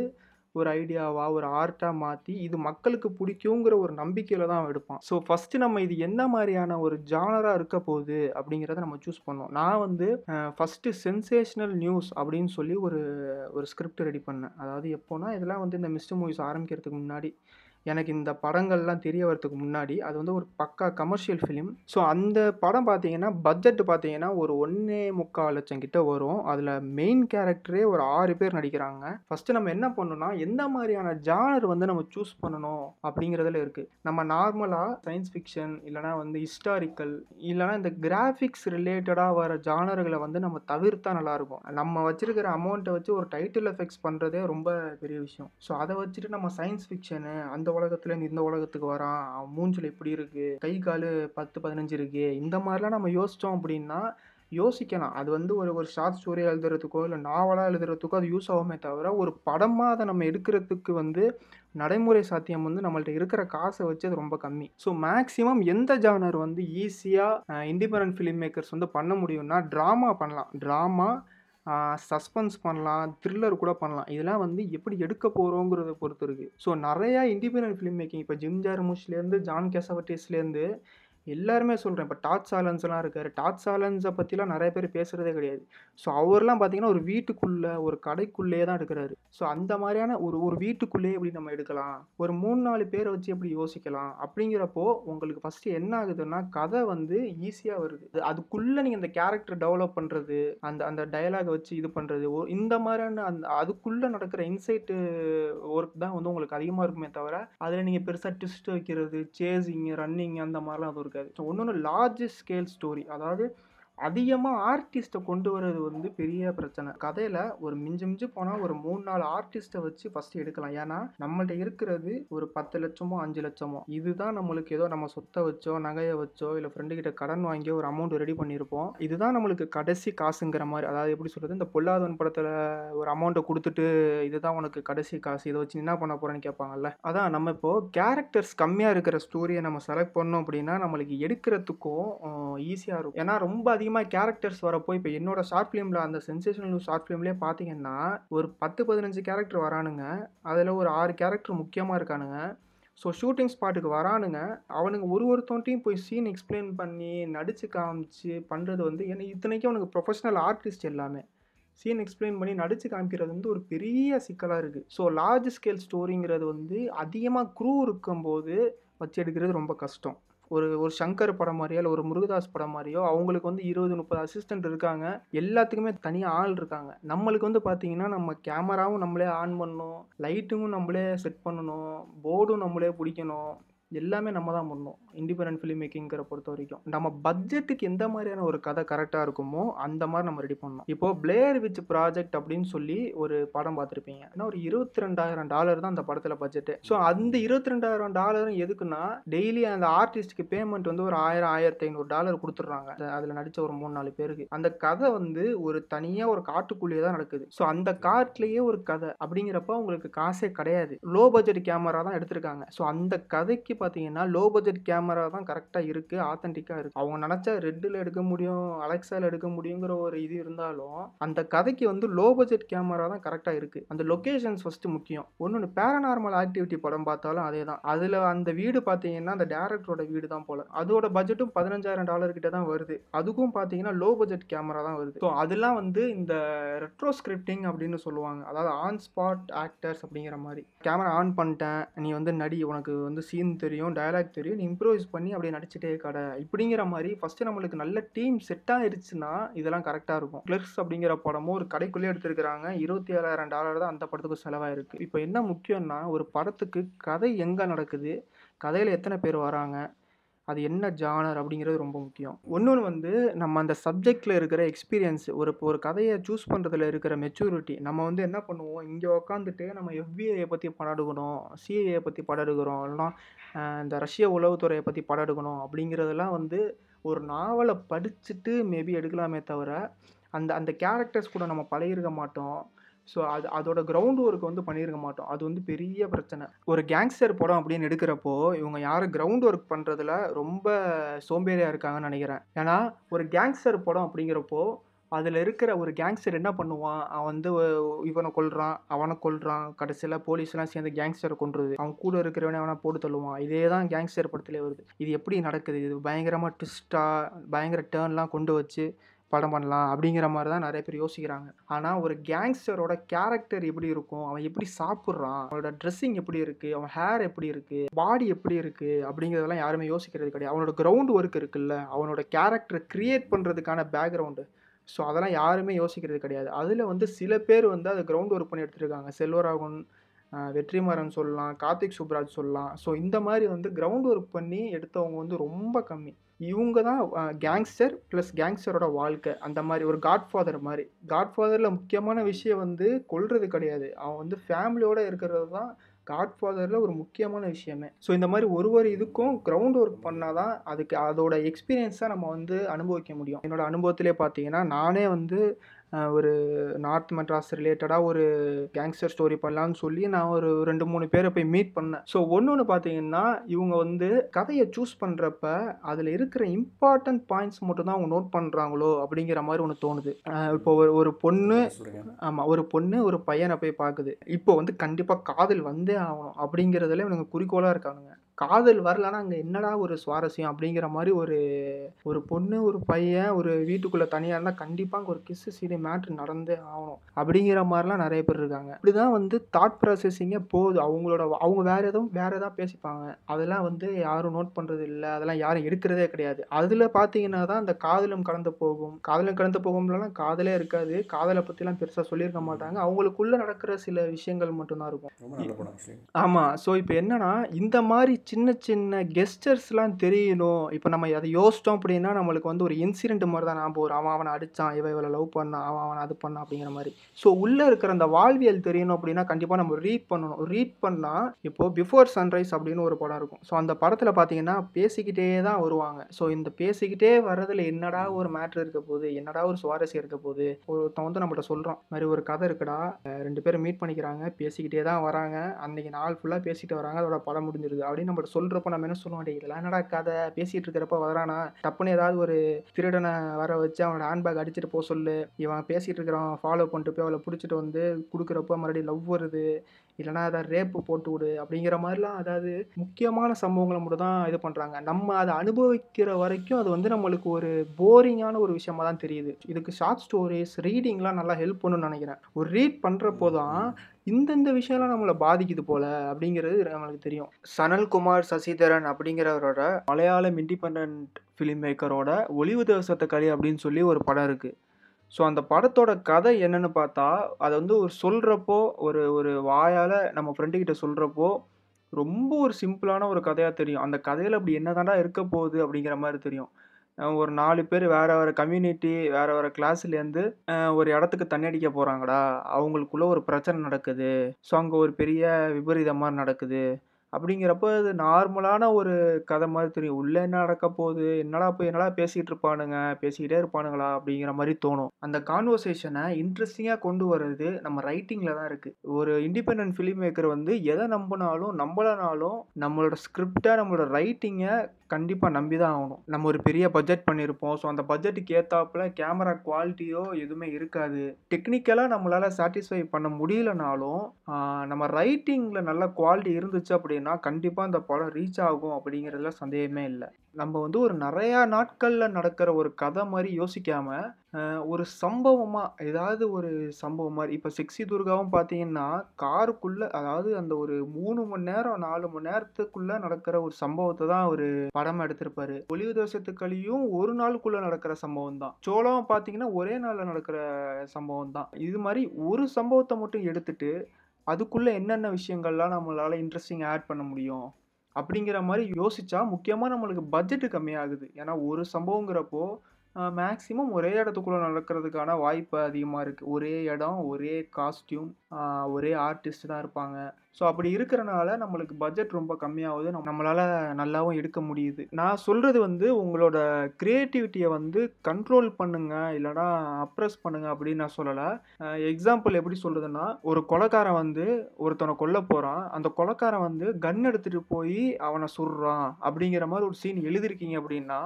ஒரு ஐடியாவா ஒரு ஆர்ட்டாக மாற்றி இது மக்களுக்கு பிடிக்குங்கிற ஒரு நம்பிக்கையில் தான் எடுப்பான். ஸோ ஃபஸ்ட்டு நம்ம இது என்ன மாதிரியான ஒரு ஜானராக இருக்க போகுது அப்படிங்கிறத நம்ம சூஸ் பண்ணோம். நான் வந்து ஃபஸ்ட்டு சென்சேஷனல் நியூஸ் அப்படின்னு சொல்லி ஒரு ஒரு ஸ்கிரிப்ட் ரெடி பண்ணேன். அதாவது எப்போனா இதெல்லாம் வந்து இந்த மிஸ்டர் மூவிஸ் ஆரம்பிக்கிறதுக்கு முன்னாடி எனக்கு இந்த படங்கள்லாம் தெரிய வரதுக்கு முன்னாடி அது வந்து ஒரு பக்கா கமர்ஷியல் ஃபிலிம் ஸோ அந்த படம் பார்த்தீங்கன்னா பட்ஜெட் பார்த்தீங்கன்னா ஒரு ஒன்றே முக்கால் லட்சம் கிட்ட வரும். அதில் மெயின் கேரக்டரே ஒரு ஆறு பேர் நடிக்கிறாங்க. ஃபஸ்ட்டு நம்ம என்ன பண்ணணும்னா எந்த மாதிரியான ஜானர் வந்து நம்ம சூஸ் பண்ணணும் அப்படிங்கிறதுல இருக்குது நம்ம நார்மலாக சயின்ஸ் ஃபிக்ஷன் இல்லைனா வந்து ஹிஸ்டாரிக்கல் இல்லைனா இந்த கிராஃபிக்ஸ் ரிலேட்டடாக வர ஜானர்களை வந்து நம்ம தவிர்த்தா நல்லாயிருக்கும். நம்ம வச்சிருக்கிற அமௌண்ட்டை வச்சு ஒரு டைட்டில் எஃபெக்ட்ஸ் பண்ணுறதே ரொம்ப பெரிய விஷயம். ஸோ அதை வச்சுட்டு நம்ம சயின்ஸ் ஃபிக்ஷனு அந்த உலகத்துலேருந்து இந்த உலகத்துக்கு வரான். அவன் மூஞ்சில் இப்படி இருக்குது கை கால் பத்து பதினஞ்சு இருக்குது இந்த மாதிரிலாம் நம்ம யோசித்தோம் அப்படின்னா யோசிக்கலாம். அது வந்து ஒரு ஒரு ஷார்ட் ஸ்டோரி எழுதுறதுக்கோ இல்லை நாவலாக எழுதுறதுக்கோ அது யூஸ் ஆகுமே தவிர ஒரு படமாக அதை நம்ம எடுக்கிறதுக்கு வந்து நடைமுறை சாத்தியம் வந்து நம்மள்ட்ட இருக்கிற காசை வச்சு அது ரொம்ப கம்மி. ஸோ மேக்ஸிமம் எந்த ஜானர் வந்து ஈஸியாக இண்டிபெண்ட் ஃபிலிம் மேக்கர்ஸ் வந்து பண்ண முடியும்னா ட்ராமா பண்ணலாம். ட்ராமா சஸ்பென்ஸ் பண்ணலாம் த்ரில்லர் கூட பண்ணலாம். இதெல்லாம் வந்து எப்படி எடுக்க போகிறோங்கிறத பொறுத்து இருக்குது ஸோ நிறையா இண்டிபெண்ட் ஃபிலிம் மேக்கிங் இப்போ ஜிம் ஜார்முஷ்லேருந்து ஜான் கேசவட்டிஸ்லேருந்து எல்லாருமே சொல்கிறேன் இப்போ டாட் சாலன்ஸ்லாம் இருக்கார். டாட் சாலன்ஸை பற்றிலாம் நிறைய பேர் பேசுகிறதே கிடையாது. ஸோ அவர்லாம் பார்த்தீங்கன்னா ஒரு வீட்டுக்குள்ளே ஒரு கடைக்குள்ளேயே தான் எடுக்கிறாரு. ஸோ அந்த மாதிரியான ஒரு ஒரு வீட்டுக்குள்ளேயே எப்படி நம்ம எடுக்கலாம்? ஒரு மூணு நாலு பேரை வச்சு எப்படி யோசிக்கலாம்? அப்படிங்கிறப்போ உங்களுக்கு ஃபஸ்ட்டு என்ன ஆகுதுன்னா கதை வந்து ஈஸியாக வருது. அதுக்குள்ளே நீங்கள் அந்த கேரக்டர் டெவலப் பண்ணுறது அந்த அந்த டயலாகை வச்சு இது பண்ணுறது இந்த மாதிரியான அந்த அதுக்குள்ளே நடக்கிற இன்சைட்டு ஒர்க் தான் வந்து உங்களுக்கு அதிகமாக இருக்குமே தவிர அதில் நீங்கள் பெருசாக ட்விஸ்ட் வைக்கிறது சேசிங் ரன்னிங் அந்த மாதிரிலாம் அது இருக்காது. ஸோ ஒன்று லார்ஜ் ஸ்கேல் ஸ்டோரி அதாவது அதிகமாக ஆர்டிஸ்ட்டை கொண்டு வர்றது வந்து பெரிய பிரச்சனை. கதையில் ஒரு மிஞ்சு மிஞ்சு போனால் ஒரு மூணு நாலு ஆர்டிஸ்ட்டை வச்சு ஃபஸ்ட்டு எடுக்கலாம். ஏன்னா நம்மள்ட்ட இருக்கிறது ஒரு பத்து லட்சமோ அஞ்சு லட்சமோ. இதுதான் நம்மளுக்கு ஏதோ நம்ம சொத்தை வச்சோ நகையை வச்சோ இல்லை ஃப்ரெண்டுக்கிட்ட கடன் வாங்கி ஒரு அமௌண்ட் ரெடி பண்ணியிருப்போம் இதுதான் நம்மளுக்கு கடைசி காசுங்கிற மாதிரி அதாவது எப்படி சொல்கிறது இந்த பொல்லாதவன் படத்தில் ஒரு அமௌண்ட்டை கொடுத்துட்டு இதுதான் உனக்கு கடைசி காசு இதை வச்சு என்ன பண்ண போகிறேன்னு கேட்பாங்கல்ல? அதான் நம்ம இப்போது கேரக்டர்ஸ் கம்மியாக இருக்கிற ஸ்டோரியை நம்ம செலக்ட் பண்ணோம் அப்படின்னா நம்மளுக்கு எடுக்கிறதுக்கும் ஈஸியாக இருக்கும். ஏன்னா ரொம்ப அதிக அதிகமாக கேரக்டர்ஸ் வரப்போ இப்போ என்னோட ஷார்ட் ஃபிலிமில் அந்த சென்சேஷனல் ஷார்ட் ஃபிலிம்லேயே பார்த்தீங்கன்னா ஒரு பத்து பதினஞ்சு கேரக்டர் வரானுங்க. அதில் ஒரு ஆறு கேரக்டர் முக்கியமாக இருக்கானுங்க. ஸோ ஷூட்டிங் ஸ்பாட்டுக்கு வரானுங்க. அவனுங்க ஒரு ஒருத்தவன்ட்டையும் போய் சீன் எக்ஸ்பிளைன் பண்ணி நடித்து காமிச்சு பண்ணுறது வந்து ஏன்னா இத்தனைக்கும் அவனுக்கு ப்ரொஃபஷனல் ஆர்டிஸ்ட் எல்லாமே. சீன் எக்ஸ்பிளைன் பண்ணி நடித்து காமிக்கிறது வந்து ஒரு பெரிய சிக்கலாக இருக்குது ஸோ லார்ஜ் ஸ்கேல் ஸ்டோரிங்கிறது வந்து அதிகமாக க்ரூ இருக்கும்போது வச்சு எடுக்கிறது ரொம்ப கஷ்டம். ஒரு ஒரு சங்கர் படம் மாதிரியோ இல்லை ஒரு முருகதாஸ் படம் மாதிரியோ அவங்களுக்கு வந்து இருபது முப்பது அசிஸ்டன்ட் இருக்காங்க. எல்லாத்துக்குமே தனியாக ஆள் இருக்காங்க. நம்மளுக்கு வந்து பார்த்தீங்கன்னா நம்ம கேமராவும் நம்மளே ஆன் பண்ணணும் லைட்டும் நம்மளே செட் பண்ணணும் போர்டும் நம்மளே பிடிக்கணும். எல்லாமே நம்ம தான் பண்ணணும். இண்டிபெண்ட் ஃபிலிம் மேக்கிங்கிற பொறுத்த வரைக்கும். நம்ம பட்ஜெட்டுக்கு எந்த மாதிரியான ஒரு கதை கரெக்டாக இருக்குமோ அந்த மாதிரி நம்ம ரெடி பண்ணணும். இப்போ பிளேயர் விச் ப்ராஜெக்ட் அப்படின்னு சொல்லி ஒரு படம் பார்த்துருப்பீங்க. ஏன்னா ஒரு இருபத்தி ரெண்டாயிரம் டாலர் தான் அந்த படத்தில் பட்ஜெட்டு ஸோ அந்த இருபத்தி ரெண்டாயிரம் டாலரும் எதுக்குன்னா டெய்லி அந்த ஆர்டிஸ்ட்க்கு பேமெண்ட் வந்து ஒரு ஆயிரம் ஆயிரத்தி ஐநூறு டாலர் கொடுத்துட்றாங்க அதில் நடித்த ஒரு மூணு நாலு பேருக்கு. அந்த கதை வந்து ஒரு தனியாக ஒரு காட்டுக்குள்ளேயே தான் நடக்குது. ஸோ அந்த காட்டிலேயே ஒரு கதை அப்படிங்கிறப்ப உங்களுக்கு காசே கிடையாது. லோ பட்ஜெட் கேமரா தான் எடுத்திருக்காங்க. ஸோ அந்த கதைக்கு பார்த்தீங்கன்னா லோ பட்ஜெட் கேமரா தான் கரெக்டாக இருக்குது ஆத்தென்டிக்காக இருக்குது அவங்க நினச்சா ரெட்டில் எடுக்க முடியும் அலெக்ஸாவில் எடுக்க முடியுங்கிற ஒரு இது இருந்தாலும் அந்த கதைக்கு வந்து லோ பட்ஜெட் கேமரா தான் கரெக்டாக இருக்குது அந்த லொக்கேஷன்ஸ் ஃபஸ்ட்டு முக்கியம். ஒன்று பேரநார்மல் ஆக்டிவிட்டி படம் பார்த்தாலும் அதே தான் அதில் அந்த வீடு பார்த்தீங்கன்னா அந்த டேரக்டரோட வீடு தான் போல. அதோட பட்ஜெட்டும் பதினஞ்சாயிரம் டாலர் கிட்ட தான் வருது. அதுக்கும் பார்த்தீங்கன்னா லோ பட்ஜெட் கேமரா தான் வருது. ஸோ அதெல்லாம் வந்து இந்த ரெட்ரோ ஸ்கிரிப்டிங் அப்படின்னு சொல்லுவாங்க. அதாவது ஆன் ஸ்பாட் ஆக்டர்ஸ் அப்படிங்கிற மாதிரி. கேமரா ஆன் பண்ணிட்டேன். நீ வந்து நடி உனக்கு வந்து சீன் தெரியும் டயலாக் தெரியும் நீ இம்ப்ரோவைஸ் பண்ணி அப்படியே நடிச்சிட்டே கடை இப்படிங்கிற மாதிரி ஃபஸ்ட்டு நம்மளுக்கு நல்ல டீம் செட் ஆயிருச்சுன்னா இதெல்லாம் கரெக்டாக இருக்கும். கிளர்ஸ் அப்படிங்கிற படமும் ஒரு கடைக்குள்ளேயே எடுத்திருக்கிறாங்க. இருபத்தி ஏழாயிரம் டாலர் தான் அந்த படத்துக்கு செலவாயிருக்கு. இப்போ என்ன முக்கியம்னா ஒரு படத்துக்கு கதை எங்கே நடக்குது? கதையில் எத்தனை பேர் வராங்க? அது என்ன ஜானர் அப்படிங்கிறது ரொம்ப முக்கியம். ஒன்று வந்து நம்ம அந்த சப்ஜெக்டில் இருக்கிற எக்ஸ்பீரியன்ஸ் ஒரு இப்போ ஒரு கதையை சூஸ் பண்ணுறதுல இருக்கிற மெச்சூரிட்டி நம்ம வந்து என்ன பண்ணுவோம்? இங்கே உக்காந்துட்டு நம்ம எஃபிஐயை பற்றி படம் எடுக்கணும் சிஏஏ பற்றி படம் எடுக்கிறோம் இல்லைனா இந்த ரஷ்ய உளவுத்துறையை பற்றி படம் எடுக்கணும் அப்படிங்கிறதெல்லாம் வந்து ஒரு நாவலை படிச்சுட்டு மேபி எடுக்கலாமே தவிர அந்த அந்த கேரக்டர்ஸ் கூட நம்ம பழகிருக்க மாட்டோம். ஸோ அது அதோட கிரவுண்ட் ஒர்க் வந்து பண்ணியிருக்க மாட்டோம். அது வந்து பெரிய பிரச்சனை. ஒரு கேங்ஸ்டர் படம் அப்படின்னு எடுக்கிறப்போ இவங்க யாரும் கிரவுண்ட் ஒர்க் பண்ணுறதுல ரொம்ப சோம்பேறியாக இருக்காங்கன்னு நினைக்கிறேன். ஏன்னா ஒரு கேங்ஸ்டர் படம் அப்படிங்கிறப்போ அதில் இருக்கிற ஒரு கேங்ஸ்டர் என்ன பண்ணுவான்? அவன் வந்து இவனை கொள்றான் அவனை கொள்றான் கடைசியில் போலீஸ்லாம் சேர்ந்து கேங்ஸ்டரை கொன்றுது. அவன் கூட இருக்கிறவனே அவனை போட்டு தள்ளுவான். இதே தான் கேங்ஸ்டர் படத்திலே வருது. இது எப்படி நடக்குது? இது பயங்கரமாக ட்விஸ்ட்டாக பயங்கர டேர்ன்லாம் கொண்டு வச்சு படம் பண்ணலாம் அப்படிங்கிற மாதிரி தான் நிறைய பேர் யோசிக்கிறாங்க. ஆனால் ஒரு கேங்ஸ்டரோட கேரக்டர் எப்படி இருக்கும்? அவன் எப்படி சாப்பிட்றான்? அவனோட ட்ரெஸ்ஸிங் எப்படி இருக்குது அவன் ஹேர் எப்படி இருக்குது பாடி எப்படி இருக்குது அப்படிங்கிறதெல்லாம் யாருமே யோசிக்கிறது கிடையாது. அவனோட கிரவுண்ட் ஒர்க் இருக்குல்ல. அவனோட கேரக்டரை க்ரியேட் பண்ணுறதுக்கான பேக்ரவுண்டு ஸோ அதெல்லாம் யாருமே யோசிக்கிறது கிடையாது. அதில் வந்து சில பேர் வந்து அதை கிரவுண்ட் ஒர்க் பண்ணி எடுத்துருக்காங்க. செல்வராகவன் வெற்றிமாறன் சொல்லலாம் கார்த்திக் சுப்ராஜ் சொல்லலாம். ஸோ இந்த மாதிரி வந்து கிரவுண்ட் ஒர்க் பண்ணி எடுத்தவங்க வந்து ரொம்ப கம்மி. இவங்க தான் கேங்ஸ்டர் ப்ளஸ் கேங்ஸ்டரோட வாழ்க்கை. அந்த மாதிரி ஒரு காட்ஃபாதர் மாதிரி. காட்ஃபாதரில் முக்கியமான விஷயம் வந்து கொள்வது கிடையாது. அவன் வந்து ஃபேமிலியோடு இருக்கிறது தான் காட்ஃபாதரில் ஒரு முக்கியமான விஷயமே. ஸோ இந்த மாதிரி ஒரு ஒரு இதுக்கும் கிரவுண்ட் ஒர்க் பண்ணால் தான் அதுக்கு அதோட எக்ஸ்பீரியன்ஸாக நம்ம வந்து அனுபவிக்க முடியும். என்னோடய அனுபவத்திலே பார்த்தீங்கன்னா நானே வந்து ஒரு நார்த் மெட்ராஸ் ரிலேட்டடாக ஒரு கேங்ஸ்டர் ஸ்டோரி பண்ணலாம்னு சொல்லி நான் ஒரு ரெண்டு மூணு பேரை போய் மீட் பண்ணேன். ஸோ ஒன்று ஒன்று பார்த்தீங்கன்னா இவங்க வந்து கதையை சூஸ் பண்ணுறப்ப அதில் இருக்கிற இம்பார்ட்டன்ட் பாயிண்ட்ஸ் மட்டும் தான் அவங்க நோட் பண்ணுறாங்களோ அப்படிங்கிற மாதிரி ஒன்று தோணுது. இப்போ ஒரு ஒரு பொண்ணு ஆமாம் ஒரு பொண்ணு ஒரு பையனை போய் பார்க்குது. இப்போ வந்து கண்டிப்பாக காதல் வந்தே ஆகணும் அப்படிங்கிறதுல இவனுங்க குறிக்கோளாக இருக்கானுங்க. காதல் வரலன்னா அங்கே என்னடா ஒரு சுவாரஸ்யம் அப்படிங்கிற மாதிரி ஒரு ஒரு பொண்ணு ஒரு பையன் ஒரு வீட்டுக்குள்ளே தனியாக இருந்தால் கண்டிப்பாக அங்கே ஒரு கிஸ்ஸு சீனி மேட்ரு நடந்தே ஆகணும் அப்படிங்கிற மாதிரிலாம் நிறைய பேர் இருக்காங்க. இப்படிதான் வந்து தாட் ப்ராசஸிங்கே போகுது. அவங்களோட அவங்க வேறு எதுவும் வேறு எதாவது பேசிப்பாங்க. அதெல்லாம் வந்து யாரும் நோட் பண்ணுறது இல்லை. அதெல்லாம் யாரும் எடுக்கிறதே கிடையாது. அதில் பார்த்தீங்கன்னா தான் அந்த காதலும் கடந்து போகும். காதலும் கடந்து போகும்லாம் காதலே இருக்காது. காதலை பற்றிலாம் பெருசாக சொல்லியிருக்க மாட்டாங்க. அவங்களுக்குள்ளே நடக்கிற சில விஷயங்கள் மட்டும்தான் இருக்கும். ஆமாம் ஸோ இப்போ என்னன்னா இந்த மாதிரி சின்ன சின்ன கெஸ்டர்ஸ்லாம் தெரியணும். இப்போ நம்ம அதை யோசிச்சிட்டோம் அப்படின்னா, நம்மளுக்கு வந்து ஒரு இன்சிடென்ட் மாதிரி தான் ஞாபகம் வரும். அவன் அவனை அடிச்சான், இவன் இவளை லவ் பண்ணான், அவன் அவனை அது பண்ணான் அப்படிங்கிற மாதிரி ஸோ உள்ளே இருக்கிற அந்த வாழ்வியல் தெரியணும் அப்படின்னா, கண்டிப்பாக நம்ம ரீட் பண்ணணும். ரீட் பண்ணால் இப்போது பிஃபோர் சன்ரைஸ் அப்படின்னு ஒரு படம் இருக்கும். ஸோ அந்த படத்தில் பார்த்தீங்கன்னா, பேசிக்கிட்டே தான் வருவாங்க. ஸோ இந்த பேசிக்கிட்டே வர்றதுல என்னடா ஒரு மேட்ரு இருக்க போகுது என்னடா ஒரு சுவாரஸ்யம் இருக்க போகுது ஒருத்தன் வந்து நம்மள்ட்ட சொல்கிறோம் மாதிரி ஒரு கதை இருக்குடா. ரெண்டு பேரும் மீட் பண்ணிக்கிறாங்க. பேசிக்கிட்டே தான் வராங்க. அன்னைக்கு நாள் ஃபுல்லாக பேசிக்கிட்டு வராங்க. அதோட படம் முடிஞ்சிருது." அப்படின்னு நம்ம சொல்றப்போ நம்ம என்ன சொல்லுவோம்? டே இதெல்லாம் என்னடா கதை? பேசிட்டு இருக்கிறப்ப வரானா? டப்புன்னு ஏதாவது ஒரு திருடனை வர வச்சு அவனோட ஹேண்ட்பேக் அடிச்சுட்டு போ சொல்லு. இவன் பேசிட்டு இருக்கிறவன் ஃபாலோ பண்ணிட்டு போய் அவளை பிடிச்சிட்டு வந்து கொடுக்குறப்போ மறுபடியும் லவ் வருது. இல்லைனா ஏதாவது ரேப் போட்டு விடு." அப்படிங்கிற மாதிரிலாம் அதாவது முக்கியமான சம்பவங்களை மட்டும் தான் இது பண்ணுறாங்க நம்ம அதை அனுபவிக்கிற வரைக்கும் அது வந்து நம்மளுக்கு ஒரு போரிங்கான ஒரு விஷயமா தான் தெரியுது. இதுக்கு ஷார்ட் ஸ்டோரிஸ் ரீடிங்லாம் நல்லா ஹெல்ப் பண்ணுன்னு நினைக்கிறேன் ஒரு ரீட் பண்ணுறப்போ தான், இந்தந்த விஷயம்லாம் நம்மளை பாதிக்குது போல அப்படிங்கிறது நம்மளுக்கு தெரியும். சனல்குமார் சசிதரன் அப்படிங்கிறவரோட மலையாளம் இண்டிபெண்ட் ஃபிலிம் மேக்கரோட ஒளிவு தேவசத்த களி அப்படின்னு சொல்லி ஒரு படம் இருக்குது ஸோ அந்த படத்தோட கதை என்னன்னு பார்த்தா, அதை வந்து ஒரு சொல்கிறப்போ ஒரு ஒரு வாயால் நம்ம ஃப்ரெண்டுக்கிட்ட சொல்கிறப்போ ரொம்ப ஒரு சிம்பிளான ஒரு கதையாக தெரியும். அந்த கதையில் அப்படி என்ன தாண்டா இருக்க போகுது அப்படிங்கிற மாதிரி தெரியும். ஒரு நாலு பேர் வேறு வேறு கம்யூனிட்டி, வேறு வேறு கிளாஸ்லேருந்து ஒரு இடத்துக்கு தண்ணி அடிக்க போகிறாங்கடா அவங்களுக்குள்ள ஒரு பிரச்சனை நடக்குது. ஸோ அங்கே ஒரு பெரிய விபரீதம் மாதிரி நடக்குது. அப்படிங்கிறப்போ அது நார்மலான ஒரு கதை மாதிரி தெரியும். உள்ளே என்ன நடக்க போகுது? என்னடா போய் என்னடா பேசிகிட்டு இருப்பானுங்க? பேசிக்கிட்டே இருப்பானுங்களா? அப்படிங்கிற மாதிரி தோணும். அந்த கான்வர்சேஷனை இன்ட்ரெஸ்டிங்காக கொண்டு வர்றது நம்ம ரைட்டிங்கில் தான் இருக்குது ஒரு இண்டிபெண்டன்ட் ஃபிலிம் மேக்கர் வந்து எதை நம்பினாலும் நம்பலனாலும் நம்மளோட ஸ்கிரிப்ட்ட, நம்மளோட ரைட்டிங்கை கண்டிப்பாக நம்பி தான் ஆகணும். நம்ம ஒரு பெரிய பட்ஜெட் பண்ணியிருப்போம். ஸோ அந்த பட்ஜெட்டுக்கு ஏற்றாப்புல கேமரா குவாலிட்டியோ எதுவுமே இருக்காது. டெக்னிக்கலாக நம்மளால் சாட்டிஸ்ஃபை பண்ண முடியலனாலும், நம்ம ரைட்டிங்கில் நல்ல குவாலிட்டி இருந்துச்சு அப்படின்னா, கண்டிப்பாக அந்த படம் ரீச் ஆகும் அப்படிங்கிறதுல சந்தேகமே இல்லை நம்ம வந்து ஒரு நிறையா நாட்களில் நடக்கிற ஒரு கதை மாதிரி யோசிக்காமல் ஒரு சம்பவமாக ஏதாவது ஒரு சம்பவம் மாதிரி இப்போ செக்ஸி துர்காவும் பார்த்தீங்கன்னா, காருக்குள்ளே அதாவது அந்த ஒரு மூணு மணி நேரம், நாலு மணி நேரத்துக்குள்ளே நடக்கிற ஒரு சம்பவத்தை தான் ஒரு படம் எடுத்திருப்பாரு. ஒளிவு தேசத்து ஒரு நாளுக்குள்ளே நடக்கிற சம்பவம் தான். சோளம் பார்த்தீங்கன்னா, ஒரே நாளில் நடக்கிற சம்பவம் தான். இது மாதிரி ஒரு சம்பவத்தை மட்டும் எடுத்துட்டு, அதுக்குள்ளே என்னென்ன விஷயங்கள்லாம் நம்மளால் இன்ட்ரெஸ்டிங் ஆட் பண்ண முடியும்? அப்படிங்கிற மாதிரி யோசிச்சா, முக்கியமாக நம்மளுக்கு பட்ஜெட்டு கம்மியாகுது. ஏன்னா ஒரு சம்பவங்கிறப்போ, மேக்ஸிமம் ஒரே இடத்துக்குள்ள நடக்கிறதுக்கான வாய்ப்பு அதிகமாக இருக்குது ஒரே இடம், ஒரே காஸ்ட்யூம் ஒரே ஆர்டிஸ்ட் தான் இருப்பாங்க. ஸோ அப்படி இருக்கிறனால நம்மளுக்கு பட்ஜெட் ரொம்ப கம்மியாகுது நம்மளால நல்லாவும் எடுக்க முடியுது. நான் சொல்கிறது வந்து உங்களோட க்ரியேட்டிவிட்டியை வந்து கண்ட்ரோல் பண்ணுங்க. இல்லைனா அப்ரஸ் பண்ணுங்க அப்படின்னு நான் சொல்லலை எக்ஸாம்பிள் எப்படி சொல்கிறதுன்னா ஒரு கொலக்காரன் வந்து ஒருத்தனை கொல்ல போகிறான் அந்த கொலக்காரன் வந்து கன் எடுத்துகிட்டு போய் அவனை சுடுறான். அப்படிங்கிற மாதிரி ஒரு சீன் எழுதியிருக்கீங்க அப்படின்னா,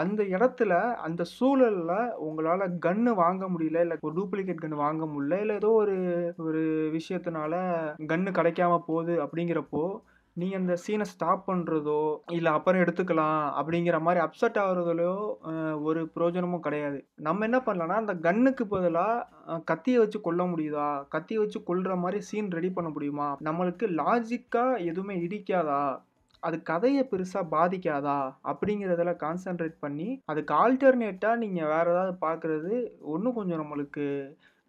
அந்த இடத்துல, அந்த சூழலில் உங்களால் கன்னு வாங்க முடியல. இல்லை ஒரு டூப்ளிகேட் கன்று வாங்க முடியல. இல்லை ஏதோ ஒரு ஒரு விஷயத்தினால கன்னு கிடைக்காம போகுது அப்படிங்கிறப்போ, நீங்கள் அந்த சீனை ஸ்டாப் பண்ணுறதோ இல்லை அப்புறம் எடுத்துக்கலாம் அப்படிங்கிற மாதிரி அப்செட் ஆகுறதுலையோ ஒரு பிரயோஜனமும் கிடையாது. நம்ம என்ன பண்ணலான்னா அந்த கன்னுக்கு பதிலாக கத்தியை வச்சு கொல்ல முடியுதா? கத்தியை வச்சு கொல்ற மாதிரி சீன் ரெடி பண்ண முடியுமா? நம்மளுக்கு லாஜிக்காக எதுவுமே இடிக்காதா? அது கதையை பெருசாக பாதிக்காதா? அப்படிங்கிறதுல கான்சென்ட்ரேட் பண்ணி, அதுக்கு ஆல்டர்னேட்டாக நீங்கள் வேறு ஏதாவது பார்க்குறது, ஒன்றும் கொஞ்சம் நம்மளுக்கு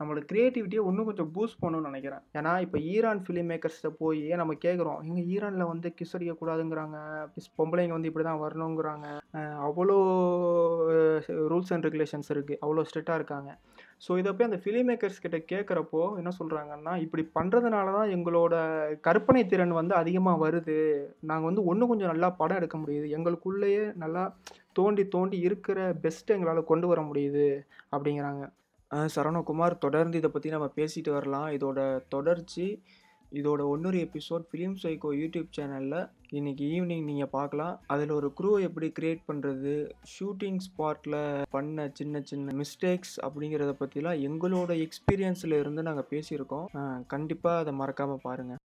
நம்மளோட க்ரியேட்டிவிட்டியை இன்னும் கொஞ்சம் பூஸ்ட் பண்ணணும்னு நினைக்கிறேன் ஏன்னா இப்போ ஈரான் ஃபிலிம் மேக்கர்ஸ்கிட்ட போய் நம்ம கேட்குறோம். இங்கே ஈரானில் வந்து கிஸ் அடிக்கக்கூடாதுங்கிறாங்க. கிஸ் பொம்பளைங்க வந்து இப்படி தான் வரணுங்கிறாங்க. அவ்வளோ ரூல்ஸ் அண்ட் ரெகுலேஷன்ஸ் இருக்குது அவ்வளோ ஸ்ட்ரிக்டாக இருக்காங்க." ஸோ இதை போய் அந்த ஃபிலிம் மேக்கர்ஸ் கிட்ட கேட்குறப்போ என்ன சொல்கிறாங்கன்னா "இப்படி பண்ணுறதுனால தான் எங்களோட கற்பனை திறன் வந்து அதிகமாக வருது. நாங்கள் வந்து ஒன்று கொஞ்சம் நல்லா படம் எடுக்க முடியுது. எங்களுக்குள்ளேயே நல்லா தோண்டி தோண்டி இருக்கிற பெஸ்ட்டு எங்களால் கொண்டு வர முடியுது." அப்படிங்கிறாங்க. சரணகுமார் சரவணகுமார் தொடர்ந்து இதை பற்றி நம்ம பேசிட்டு வரலாம். இதோட தொடர்ச்சி, இதோட ஒன்னொரு எபிசோட் ஃபிலிம் சைக்கோ யூடியூப் சேனலில் இன்றைக்கி ஈவினிங் நீங்கள் பார்க்கலாம். அதில் ஒரு க்ரூ எப்படி க்ரியேட் பண்ணுறது ஷூட்டிங் ஸ்பாட்டில் பண்ண சின்ன சின்ன மிஸ்டேக்ஸ் அப்படிங்கிறத பற்றிலாம் எங்களோட எக்ஸ்பீரியன்ஸில் இருந்து நாங்கள் பேசியிருக்கோம். கண்டிப்பாக அதை மறக்காமல் பாருங்கள்